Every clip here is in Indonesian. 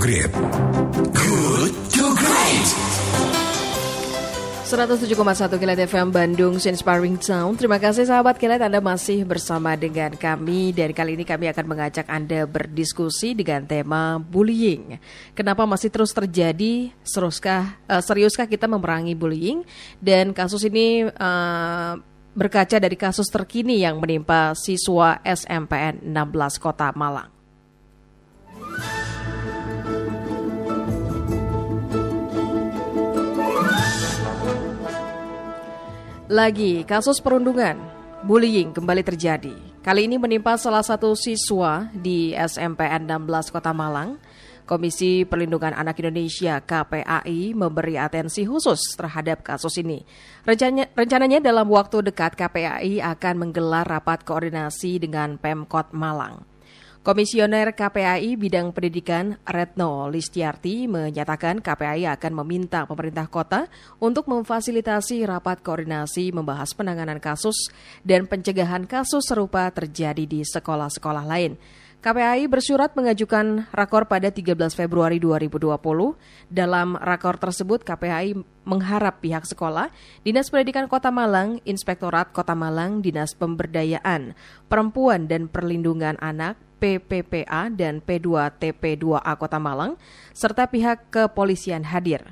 Great. Good to Great. 107,1 Kilat FM Bandung Inspiring Sound. Terima kasih sahabat Kilat Anda masih bersama dengan kami dan kali ini kami akan mengajak Anda berdiskusi dengan tema bullying. Kenapa masih terus terjadi? Seruskah, uh, seriuskah kita memerangi bullying? Dan kasus ini uh, berkaca dari kasus terkini yang menimpa siswa SMPN 16 Kota Malang. Lagi, kasus perundungan, bullying kembali terjadi. Kali ini menimpa salah satu siswa di SMPN 16 Kota Malang. Komisi Perlindungan Anak Indonesia KPAI memberi atensi khusus terhadap kasus ini. Rencananya, rencananya dalam waktu dekat KPAI akan menggelar rapat koordinasi dengan Pemkot Malang. Komisioner KPAI bidang pendidikan Retno Listiarti menyatakan KPAI akan meminta pemerintah kota untuk memfasilitasi rapat koordinasi membahas penanganan kasus dan pencegahan kasus serupa terjadi di sekolah-sekolah lain. KPAI bersurat mengajukan rakor pada 13 Februari 2020. Dalam rakor tersebut, KPAI mengharap pihak sekolah, Dinas Pendidikan Kota Malang, Inspektorat Kota Malang, Dinas Pemberdayaan Perempuan dan Perlindungan Anak, PPPA dan P2TP2A Kota Malang, serta pihak kepolisian hadir.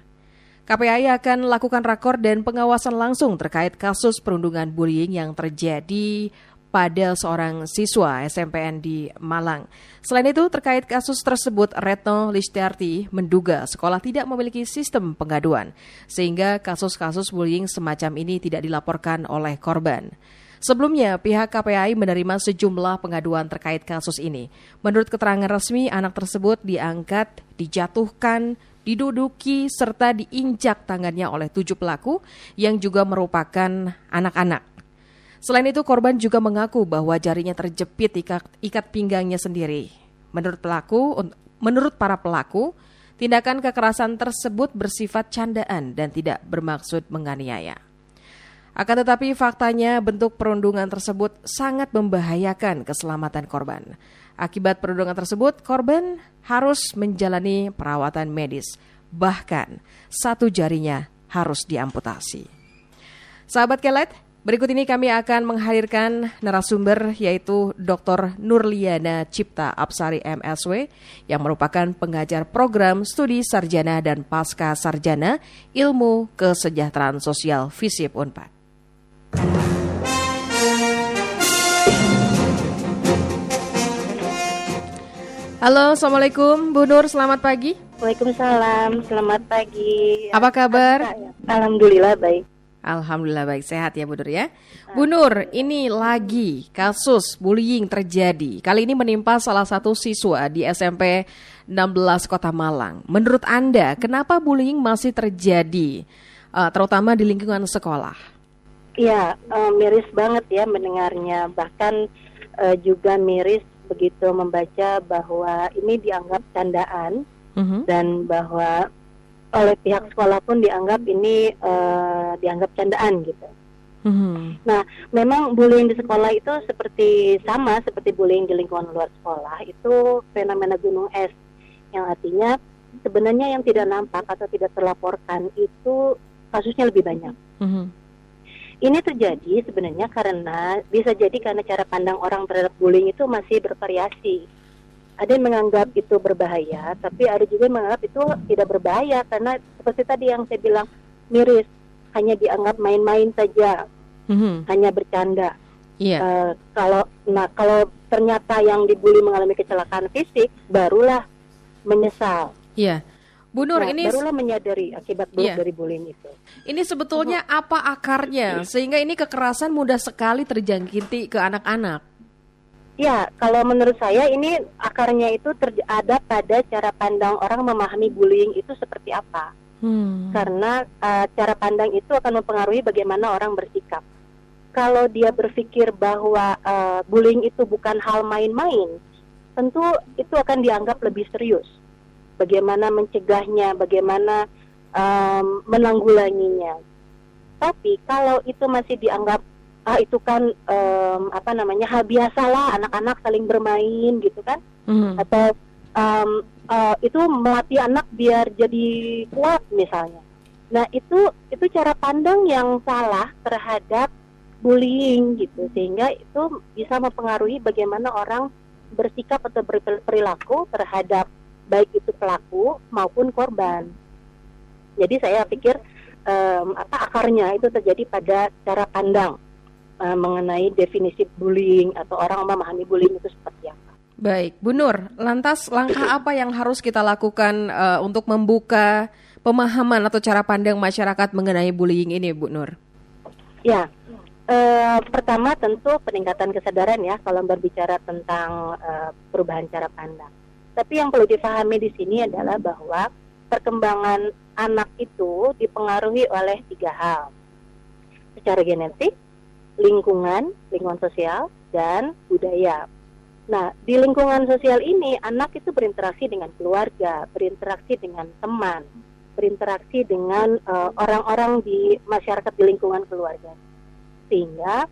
KPAI akan lakukan rakor dan pengawasan langsung terkait kasus perundungan bullying yang terjadi pada seorang siswa SMPN di Malang. Selain itu, terkait kasus tersebut, Retno Listiarti menduga sekolah tidak memiliki sistem pengaduan, sehingga kasus-kasus bullying semacam ini tidak dilaporkan oleh korban. Sebelumnya, pihak KPAI menerima sejumlah pengaduan terkait kasus ini. Menurut keterangan resmi, anak tersebut diangkat, dijatuhkan, diduduki, serta diinjak tangannya oleh tujuh pelaku yang juga merupakan anak-anak. Selain itu, korban juga mengaku bahwa jarinya terjepit ikat, ikat pinggangnya sendiri. Menurut pelaku, menurut para pelaku, tindakan kekerasan tersebut bersifat candaan dan tidak bermaksud menganiaya. Akan tetapi faktanya bentuk perundungan tersebut sangat membahayakan keselamatan korban. Akibat perundungan tersebut, korban harus menjalani perawatan medis. Bahkan satu jarinya harus diamputasi. Sahabat Kelet, berikut ini kami akan menghadirkan narasumber yaitu Dr. Nurliana Cipta Apsari MSW yang merupakan pengajar program studi sarjana dan pasca sarjana ilmu kesejahteraan sosial FISIP UNPAD. Halo, Assalamualaikum Bu Nur, selamat pagi. Waalaikumsalam, selamat pagi. Apa kabar? Alhamdulillah baik. Alhamdulillah baik, sehat ya Bu Nur ya. Bu Nur, ini lagi kasus bullying terjadi. Kali ini menimpa salah satu siswa di SMP 16 Kota Malang. Menurut Anda, kenapa bullying masih terjadi, uh, terutama di lingkungan sekolah? Iya, uh, miris banget ya mendengarnya. Bahkan uh, juga miris begitu membaca bahwa ini dianggap candaan uh-huh. dan bahwa oleh pihak sekolah pun dianggap ini uh, dianggap candaan gitu. Uh-huh. Nah, memang bullying di sekolah itu seperti sama seperti bullying di lingkungan luar sekolah itu fenomena gunung es yang artinya sebenarnya yang tidak nampak atau tidak terlaporkan itu kasusnya lebih banyak. Uh-huh. Ini terjadi sebenarnya karena bisa jadi karena cara pandang orang terhadap bullying itu masih bervariasi. Ada yang menganggap itu berbahaya, tapi ada juga yang menganggap itu tidak berbahaya karena seperti tadi yang saya bilang miris, hanya dianggap main-main saja, mm-hmm. hanya bercanda. Yeah. Iya. Uh, kalau nah kalau ternyata yang dibully mengalami kecelakaan fisik, barulah menyesal. Iya. Yeah. Bu Nur, nah, ini barulah menyadari akibat buruk yeah. dari bullying itu. Ini sebetulnya -huh. apa akarnya sehingga ini kekerasan mudah sekali terjangkiti ke anak-anak? Ya, kalau menurut saya ini akarnya itu ada pada cara pandang orang memahami bullying itu seperti apa. Hmm. Karena uh, cara pandang itu akan mempengaruhi bagaimana orang bersikap. Kalau dia berpikir bahwa uh, bullying itu bukan hal main-main, tentu itu akan dianggap lebih serius bagaimana mencegahnya, bagaimana um, menanggulanginya. Tapi kalau itu masih dianggap ah itu kan um, apa namanya hal biasa lah anak-anak saling bermain gitu kan, mm. atau um, uh, itu melatih anak biar jadi kuat misalnya. Nah itu itu cara pandang yang salah terhadap bullying gitu sehingga itu bisa mempengaruhi bagaimana orang bersikap atau berperilaku terhadap baik itu pelaku maupun korban. Jadi saya pikir um, apa akarnya itu terjadi pada cara pandang uh, mengenai definisi bullying atau orang memahami bullying itu seperti apa. Baik, Bu Nur, lantas langkah apa yang harus kita lakukan uh, untuk membuka pemahaman atau cara pandang masyarakat mengenai bullying ini, Bu Nur? Ya, uh, pertama tentu peningkatan kesadaran ya kalau berbicara tentang uh, perubahan cara pandang. Tapi yang perlu difahami di sini adalah bahwa perkembangan anak itu dipengaruhi oleh tiga hal, secara genetik, lingkungan, lingkungan sosial, dan budaya. Nah, di lingkungan sosial ini anak itu berinteraksi dengan keluarga, berinteraksi dengan teman, berinteraksi dengan eh, orang-orang uh, di masyarakat di lingkungan keluarga. Sehingga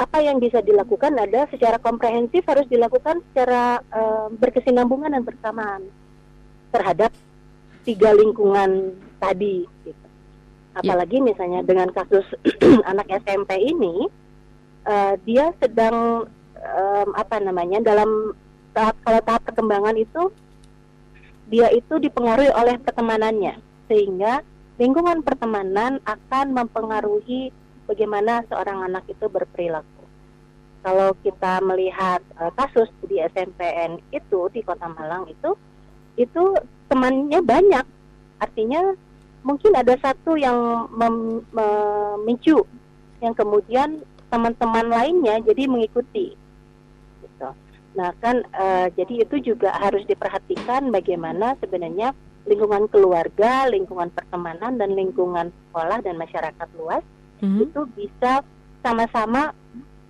apa yang bisa dilakukan ada secara komprehensif harus dilakukan secara uh, berkesinambungan dan bersamaan terhadap tiga lingkungan tadi. Gitu. Apalagi yeah. misalnya dengan kasus anak SMP ini, uh, dia sedang um, apa namanya dalam tahap kalau tahap perkembangan itu dia itu dipengaruhi oleh pertemanannya sehingga lingkungan pertemanan akan mempengaruhi bagaimana seorang anak itu berperilaku. Kalau kita melihat uh, kasus di SMPN itu di Kota Malang itu itu temannya banyak. Artinya mungkin ada satu yang memicu yang kemudian teman-teman lainnya jadi mengikuti gitu. Nah kan uh, jadi itu juga harus diperhatikan bagaimana sebenarnya lingkungan keluarga, lingkungan pertemanan dan lingkungan sekolah dan masyarakat luas mm-hmm. itu bisa sama-sama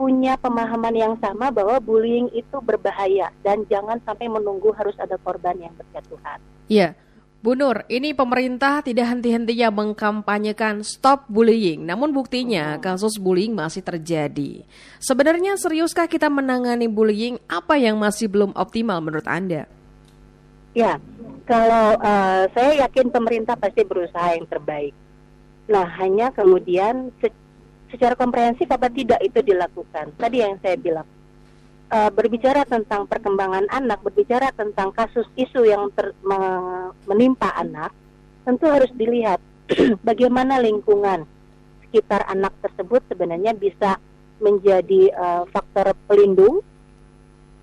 punya pemahaman yang sama bahwa bullying itu berbahaya dan jangan sampai menunggu harus ada korban yang berjatuhan. Iya. Bu Nur, ini pemerintah tidak henti-hentinya mengkampanyekan stop bullying, namun buktinya kasus bullying masih terjadi. Sebenarnya seriuskah kita menangani bullying? Apa yang masih belum optimal menurut Anda? Ya, kalau uh, saya yakin pemerintah pasti berusaha yang terbaik. Nah, hanya kemudian secara komprehensif apa tidak itu dilakukan. Tadi yang saya bilang, uh, berbicara tentang perkembangan anak, berbicara tentang kasus isu yang ter, me, menimpa anak, tentu harus dilihat bagaimana lingkungan sekitar anak tersebut sebenarnya bisa menjadi uh, faktor pelindung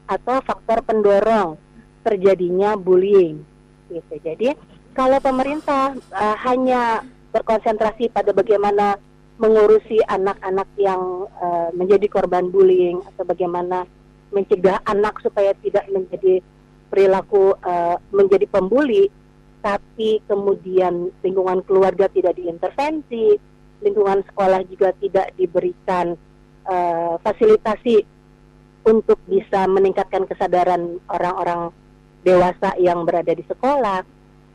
atau faktor pendorong terjadinya bullying. Gitu. Jadi kalau pemerintah uh, hanya berkonsentrasi pada bagaimana mengurusi anak-anak yang uh, menjadi korban bullying atau bagaimana mencegah anak supaya tidak menjadi perilaku uh, menjadi pembuli tapi kemudian lingkungan keluarga tidak diintervensi lingkungan sekolah juga tidak diberikan uh, fasilitasi untuk bisa meningkatkan kesadaran orang-orang dewasa yang berada di sekolah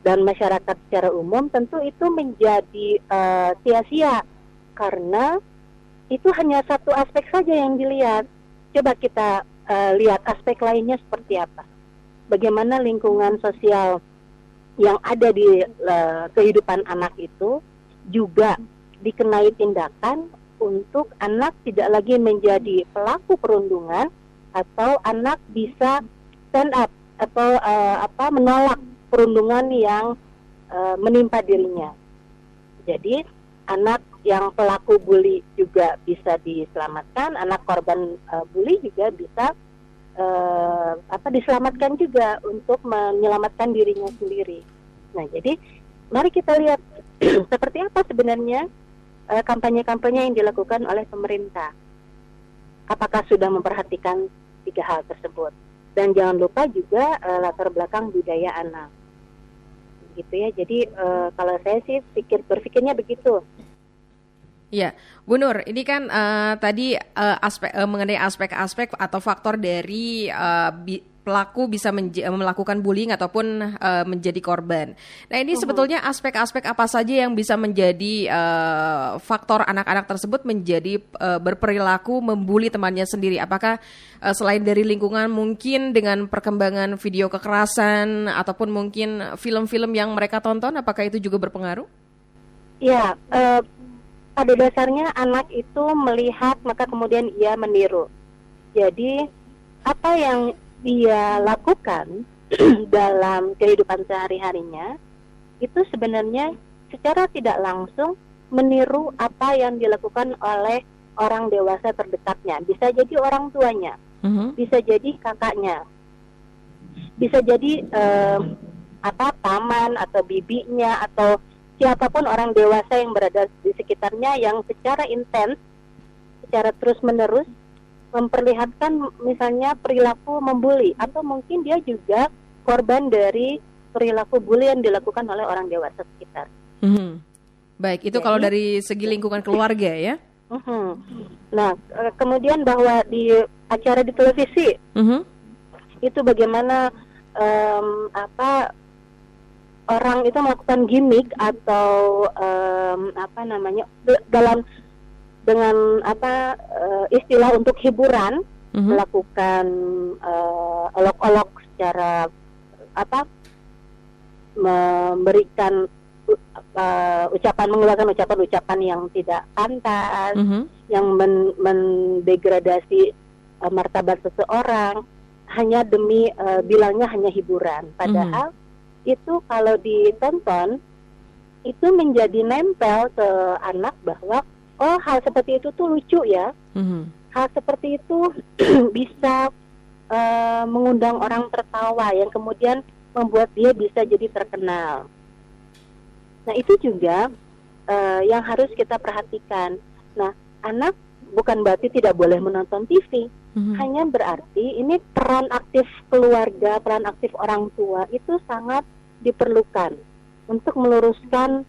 dan masyarakat secara umum tentu itu menjadi uh, sia-sia karena itu hanya satu aspek saja yang dilihat. Coba kita uh, lihat aspek lainnya seperti apa. Bagaimana lingkungan sosial yang ada di uh, kehidupan anak itu juga dikenai tindakan untuk anak tidak lagi menjadi pelaku perundungan atau anak bisa stand up atau uh, apa menolak perundungan yang uh, menimpa dirinya. Jadi anak yang pelaku bully juga bisa diselamatkan, anak korban uh, bully juga bisa uh, apa diselamatkan juga untuk menyelamatkan dirinya sendiri. Nah, jadi mari kita lihat seperti apa sebenarnya kampanye-kampanye uh, yang dilakukan oleh pemerintah. Apakah sudah memperhatikan tiga hal tersebut? Dan jangan lupa juga uh, latar belakang budaya anak gitu ya. Jadi uh, kalau saya sih pikir berpikirnya begitu. Ya, Bu Nur, ini kan uh, tadi uh, aspek uh, mengenai aspek-aspek atau faktor dari uh, bi pelaku bisa melakukan bullying ataupun uh, menjadi korban. Nah ini uh sebetulnya aspek-aspek apa saja yang bisa menjadi uh, faktor anak-anak tersebut menjadi uh, berperilaku membuli temannya sendiri? Apakah uh, selain dari lingkungan mungkin dengan perkembangan video kekerasan ataupun mungkin film-film yang mereka tonton, apakah itu juga berpengaruh? Ya, uh, pada dasarnya anak itu melihat maka kemudian ia meniru. Jadi apa yang dia lakukan dalam kehidupan sehari-harinya itu sebenarnya secara tidak langsung meniru apa yang dilakukan oleh orang dewasa terdekatnya. Bisa jadi orang tuanya, uh-huh. bisa jadi kakaknya, bisa jadi uh, apa paman atau bibinya atau siapa pun orang dewasa yang berada di sekitarnya yang secara intens, secara terus-menerus memperlihatkan misalnya perilaku membuli atau mungkin dia juga korban dari perilaku bully yang dilakukan oleh orang dewasa sekitar. Mm-hmm. Baik, itu Jadi, kalau dari segi lingkungan keluarga ya. Mm-hmm. Nah, e, kemudian bahwa di acara di televisi mm-hmm. itu bagaimana um, apa orang itu melakukan gimmick atau um, apa namanya dalam dengan apa uh, istilah untuk hiburan mm-hmm. melakukan uh, olok-olok secara apa memberikan uh, ucapan mengeluarkan ucapan-ucapan yang tidak pantas mm-hmm. yang men, mendegradasi uh, martabat seseorang hanya demi uh, bilangnya hanya hiburan padahal mm-hmm. Itu kalau ditonton itu menjadi nempel ke anak bahwa oh hal seperti itu tuh lucu ya. Mm-hmm. hal seperti itu bisa uh, mengundang orang tertawa yang kemudian membuat dia bisa jadi terkenal. Nah itu juga uh, yang harus kita perhatikan. Nah anak bukan berarti tidak boleh menonton TV mm-hmm. hanya berarti ini peran aktif keluarga peran aktif orang tua itu sangat diperlukan untuk meluruskan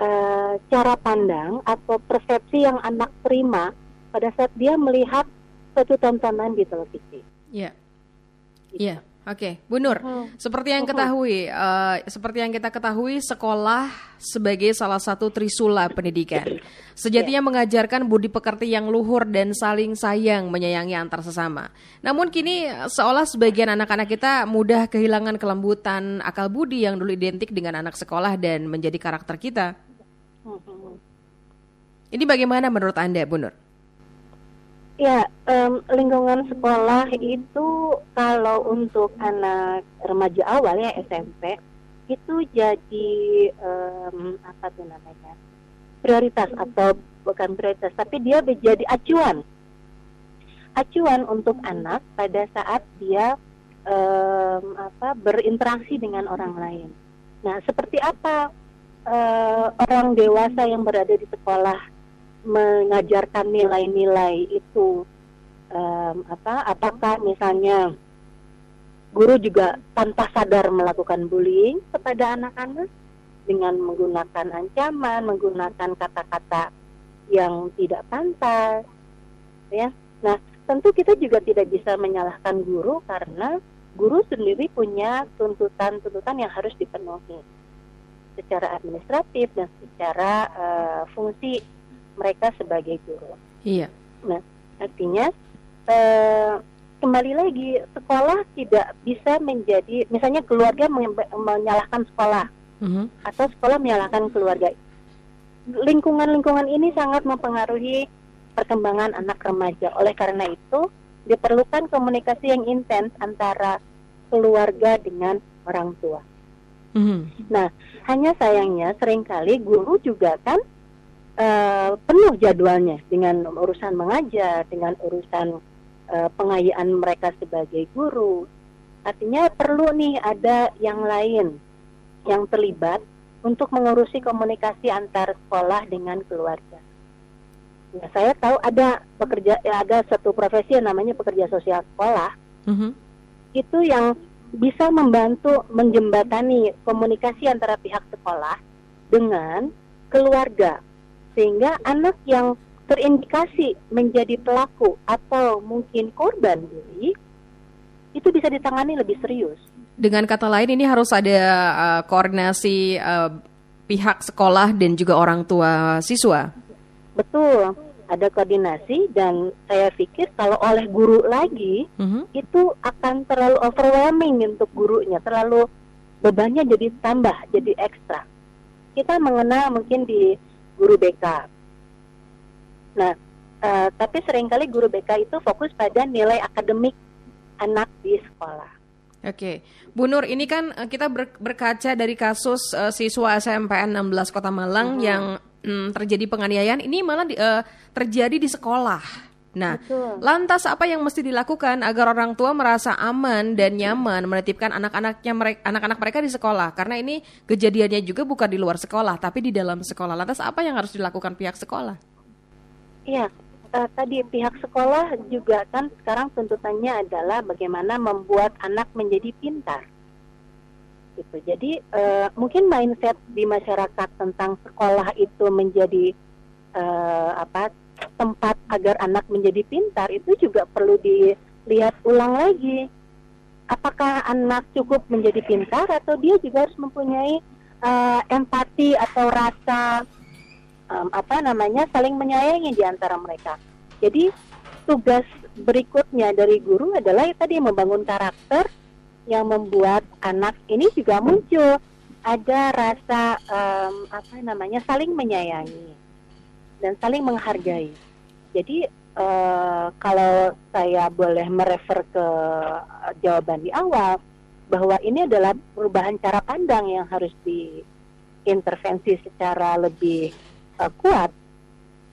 uh, cara pandang atau persepsi yang anak terima pada saat dia melihat satu tontonan di televisi. Iya. Yeah. Iya. Yeah. Oke, okay. Bu Nur, hmm. seperti yang hmm. ketahui, uh, seperti yang kita ketahui, sekolah sebagai salah satu trisula pendidikan, sejatinya yeah. mengajarkan budi pekerti yang luhur dan saling sayang menyayangi antar sesama. Namun kini seolah sebagian anak-anak kita mudah kehilangan kelembutan akal budi yang dulu identik dengan anak sekolah dan menjadi karakter kita. Ini bagaimana menurut Anda, Bu Nur? Ya, um, lingkungan sekolah itu kalau untuk anak remaja awal ya SMP itu jadi um, apa tuh namanya prioritas atau bukan prioritas tapi dia menjadi acuan acuan untuk anak pada saat dia um, apa berinteraksi dengan orang lain. Nah, seperti apa uh, orang dewasa yang berada di sekolah mengajarkan nilai-nilai itu um, apa apakah misalnya guru juga tanpa sadar melakukan bullying kepada anak-anak dengan menggunakan ancaman, menggunakan kata-kata yang tidak pantas ya. Nah, tentu kita juga tidak bisa menyalahkan guru karena guru sendiri punya tuntutan-tuntutan yang harus dipenuhi secara administratif dan secara uh, fungsi mereka sebagai guru. Iya. Nah, artinya uh, kembali lagi sekolah tidak bisa menjadi misalnya keluarga menyalahkan sekolah mm-hmm. atau sekolah menyalahkan keluarga. Lingkungan-lingkungan ini sangat mempengaruhi perkembangan anak remaja. Oleh karena itu diperlukan komunikasi yang intens antara keluarga dengan orang tua. Mm-hmm. Nah, hanya sayangnya sering kali guru juga kan uh, penuh jadwalnya dengan urusan mengajar, dengan urusan uh, pengayaan mereka sebagai guru. Artinya perlu nih ada yang lain yang terlibat untuk mengurusi komunikasi antar sekolah dengan keluarga. Nah, saya tahu ada pekerja, ya ada satu profesi yang namanya pekerja sosial sekolah. Mm-hmm. Itu yang bisa membantu menjembatani komunikasi antara pihak sekolah dengan keluarga sehingga anak yang terindikasi menjadi pelaku atau mungkin korban bully itu bisa ditangani lebih serius. Dengan kata lain ini harus ada uh, koordinasi uh, pihak sekolah dan juga orang tua siswa. Betul, ada koordinasi dan saya pikir kalau oleh guru lagi uh-huh. itu akan terlalu overwhelming untuk gurunya, terlalu bebannya jadi tambah, jadi ekstra. Kita mengenal mungkin di guru BK. Nah, uh, tapi sering kali guru BK itu fokus pada nilai akademik anak di sekolah. Oke, Bu Nur, ini kan uh, kita ber, berkaca dari kasus uh, siswa SMPN 16 Kota Malang uh-huh. yang um, terjadi penganiayaan. Ini malah di, uh, terjadi di sekolah. Nah, Betul. lantas apa yang mesti dilakukan agar orang tua merasa aman dan nyaman menitipkan anak-anaknya mereka anak-anak mereka di sekolah? Karena ini kejadiannya juga bukan di luar sekolah, tapi di dalam sekolah. Lantas apa yang harus dilakukan pihak sekolah? Iya, uh, tadi pihak sekolah juga kan sekarang tuntutannya adalah bagaimana membuat anak menjadi pintar. Gitu. Jadi uh, mungkin mindset di masyarakat tentang sekolah itu menjadi uh, apa tempat agar anak menjadi pintar itu juga perlu dilihat ulang lagi. Apakah anak cukup menjadi pintar atau dia juga harus mempunyai uh, empati atau rasa um, apa namanya saling menyayangi di antara mereka. Jadi tugas berikutnya dari guru adalah ya, tadi membangun karakter yang membuat anak ini juga muncul ada rasa um, apa namanya saling menyayangi dan saling menghargai. Jadi uh, kalau saya boleh merefer ke jawaban di awal bahwa ini adalah perubahan cara pandang yang harus diintervensi secara lebih uh, kuat.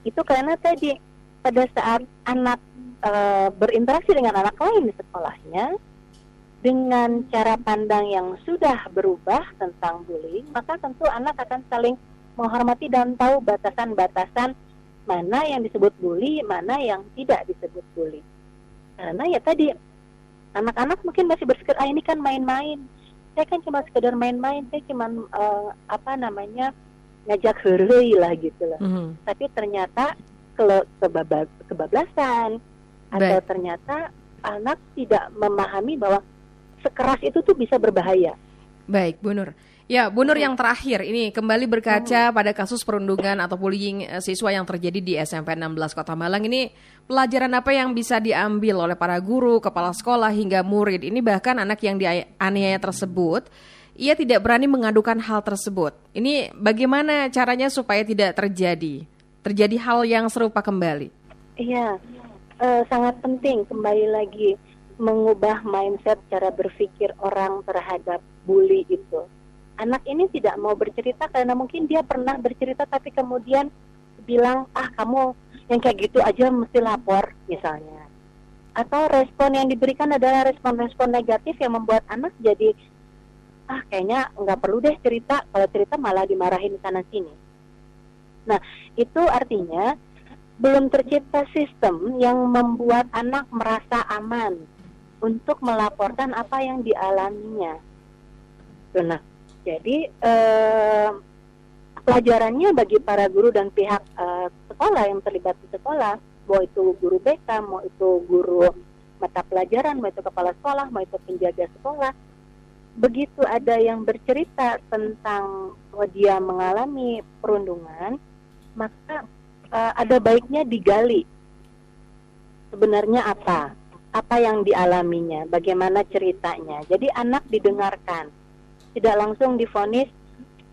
Itu karena tadi pada saat anak e, berinteraksi dengan anak lain di sekolahnya dengan cara pandang yang sudah berubah tentang bullying, maka tentu anak akan saling menghormati dan tahu batasan-batasan mana yang disebut bully, mana yang tidak disebut bully. Karena ya tadi anak-anak mungkin masih berpikir ah ini kan main-main. Saya kan cuma sekedar main-main, saya cuma uh, apa namanya ngajak hurry lah gitu lah. Mm -hmm. Tapi ternyata kebablasan kebablasan atau ternyata anak tidak memahami bahwa sekeras itu tuh bisa berbahaya. Baik, Bu Nur. Ya, Bu Nur yang terakhir ini kembali berkaca hmm. pada kasus perundungan atau bullying eh, siswa yang terjadi di SMP 16 Kota Malang ini pelajaran apa yang bisa diambil oleh para guru, kepala sekolah hingga murid ini bahkan anak yang dianiaya tersebut ia tidak berani mengadukan hal tersebut. Ini bagaimana caranya supaya tidak terjadi? terjadi hal yang serupa kembali? Iya, uh, sangat penting kembali lagi mengubah mindset cara berpikir orang terhadap bully itu. Anak ini tidak mau bercerita karena mungkin dia pernah bercerita tapi kemudian bilang ah kamu yang kayak gitu aja mesti lapor misalnya. Atau respon yang diberikan adalah respon-respon negatif yang membuat anak jadi ah kayaknya nggak perlu deh cerita kalau cerita malah dimarahin sana sini Nah, itu artinya belum tercipta sistem yang membuat anak merasa aman untuk melaporkan apa yang dialaminya. Nah, jadi eh, pelajarannya bagi para guru dan pihak eh, sekolah yang terlibat di sekolah, mau itu guru BK, mau itu guru mata pelajaran, mau itu kepala sekolah, mau itu penjaga sekolah, begitu ada yang bercerita tentang bahwa dia mengalami perundungan, maka uh, ada baiknya digali sebenarnya apa apa yang dialaminya bagaimana ceritanya. Jadi anak didengarkan tidak langsung difonis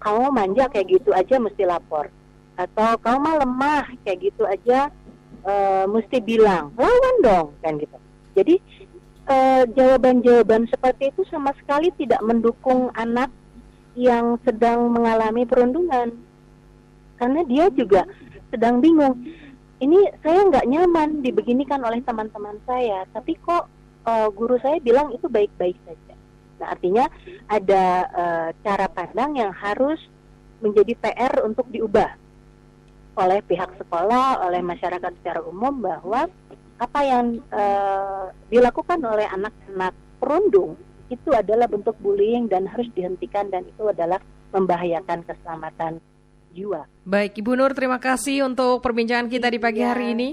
kamu manja kayak gitu aja mesti lapor. Atau kamu mah lemah kayak gitu aja uh, mesti bilang. Lawan dong kan gitu. Jadi jawaban jawaban-jawaban seperti itu sama sekali tidak mendukung anak yang sedang mengalami perundungan. Karena dia juga sedang bingung ini saya nggak nyaman dibeginikan oleh teman-teman saya. Tapi kok uh, guru saya bilang itu baik-baik saja nah artinya ada uh, cara pandang yang harus menjadi PR untuk diubah oleh pihak sekolah oleh masyarakat secara umum bahwa apa yang uh, dilakukan oleh anak-anak perundung itu adalah bentuk bullying dan harus dihentikan dan itu adalah membahayakan keselamatan jiwa. Baik, Ibu Nur, terima kasih untuk perbincangan kita di pagi ya. hari ini.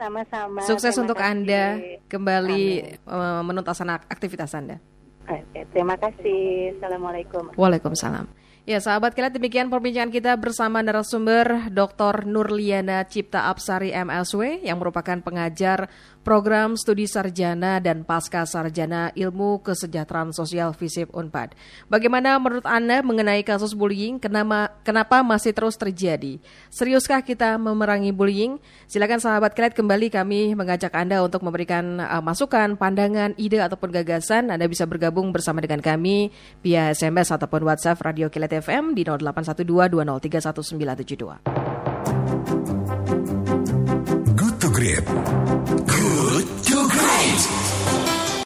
sama-sama. Sukses Terima untuk kasih. Anda kembali Amin. menuntaskan aktivitas Anda. Terima kasih. Assalamualaikum. Waalaikumsalam. Ya, sahabat kalian demikian perbincangan kita bersama narasumber Dr. Nurliana Cipta Apsari MSW yang merupakan pengajar program studi sarjana dan pasca sarjana ilmu kesejahteraan sosial FISIP Unpad. Bagaimana menurut Anda mengenai kasus bullying? Kenapa, kenapa masih terus terjadi? Seriuskah kita memerangi bullying? Silakan sahabat kalian kembali kami mengajak Anda untuk memberikan uh, masukan, pandangan, ide ataupun gagasan. Anda bisa bergabung bersama dengan kami via SMS ataupun WhatsApp Radio Kilat FM di 0812 Good to. Good